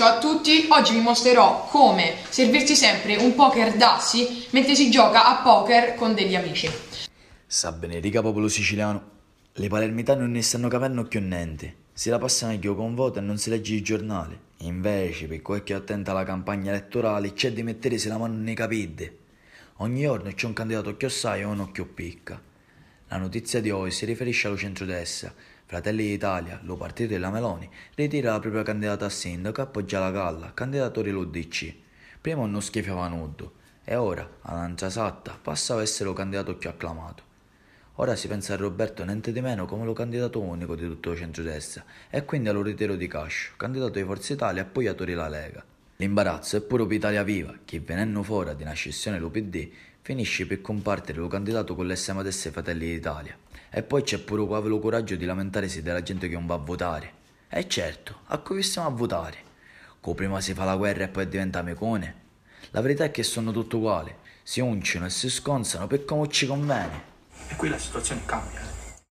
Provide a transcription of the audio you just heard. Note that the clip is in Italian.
Ciao a tutti, oggi vi mostrerò come servirsi sempre un poker d'assi mentre si gioca a poker con degli amici. Sa bene, riga popolo siciliano, le palermitane non ne stanno capendo più niente. Si la passano io con voto e non si legge i giornali. Invece, per qualche attenta alla campagna elettorale, c'è di mettersi la mano nei capelli. Ogni giorno c'è un candidato che sai e uno che picca. La notizia di oggi si riferisce allo centrodestra. Fratelli d'Italia, lo partito della Meloni, ritira la propria candidata a sindaco e appoggia la Galla, candidatore l'UDC. Prima non schifiava nudo e ora, a lancia satta, passa a essere lo candidato più acclamato. Ora si pensa a Roberto niente di meno come lo candidato unico di tutto il centrodestra e quindi allo ritiro di Cascio, candidato di Forza Italia e appoggiatore della Lega. L'imbarazzo è pure per Italia Viva, che venendo fuori di una scissione l'UPD finisce per compartere lo candidato con l'SM adesso Fratelli d'Italia. E poi c'è pure quello coraggio di lamentarsi della gente che non va a votare. E certo, a cui stiamo a votare? Co prima si fa la guerra e poi diventa amicone? La verità è che sono tutti uguali, si unciano e si sconzano per come ci conviene. E qui la situazione cambia.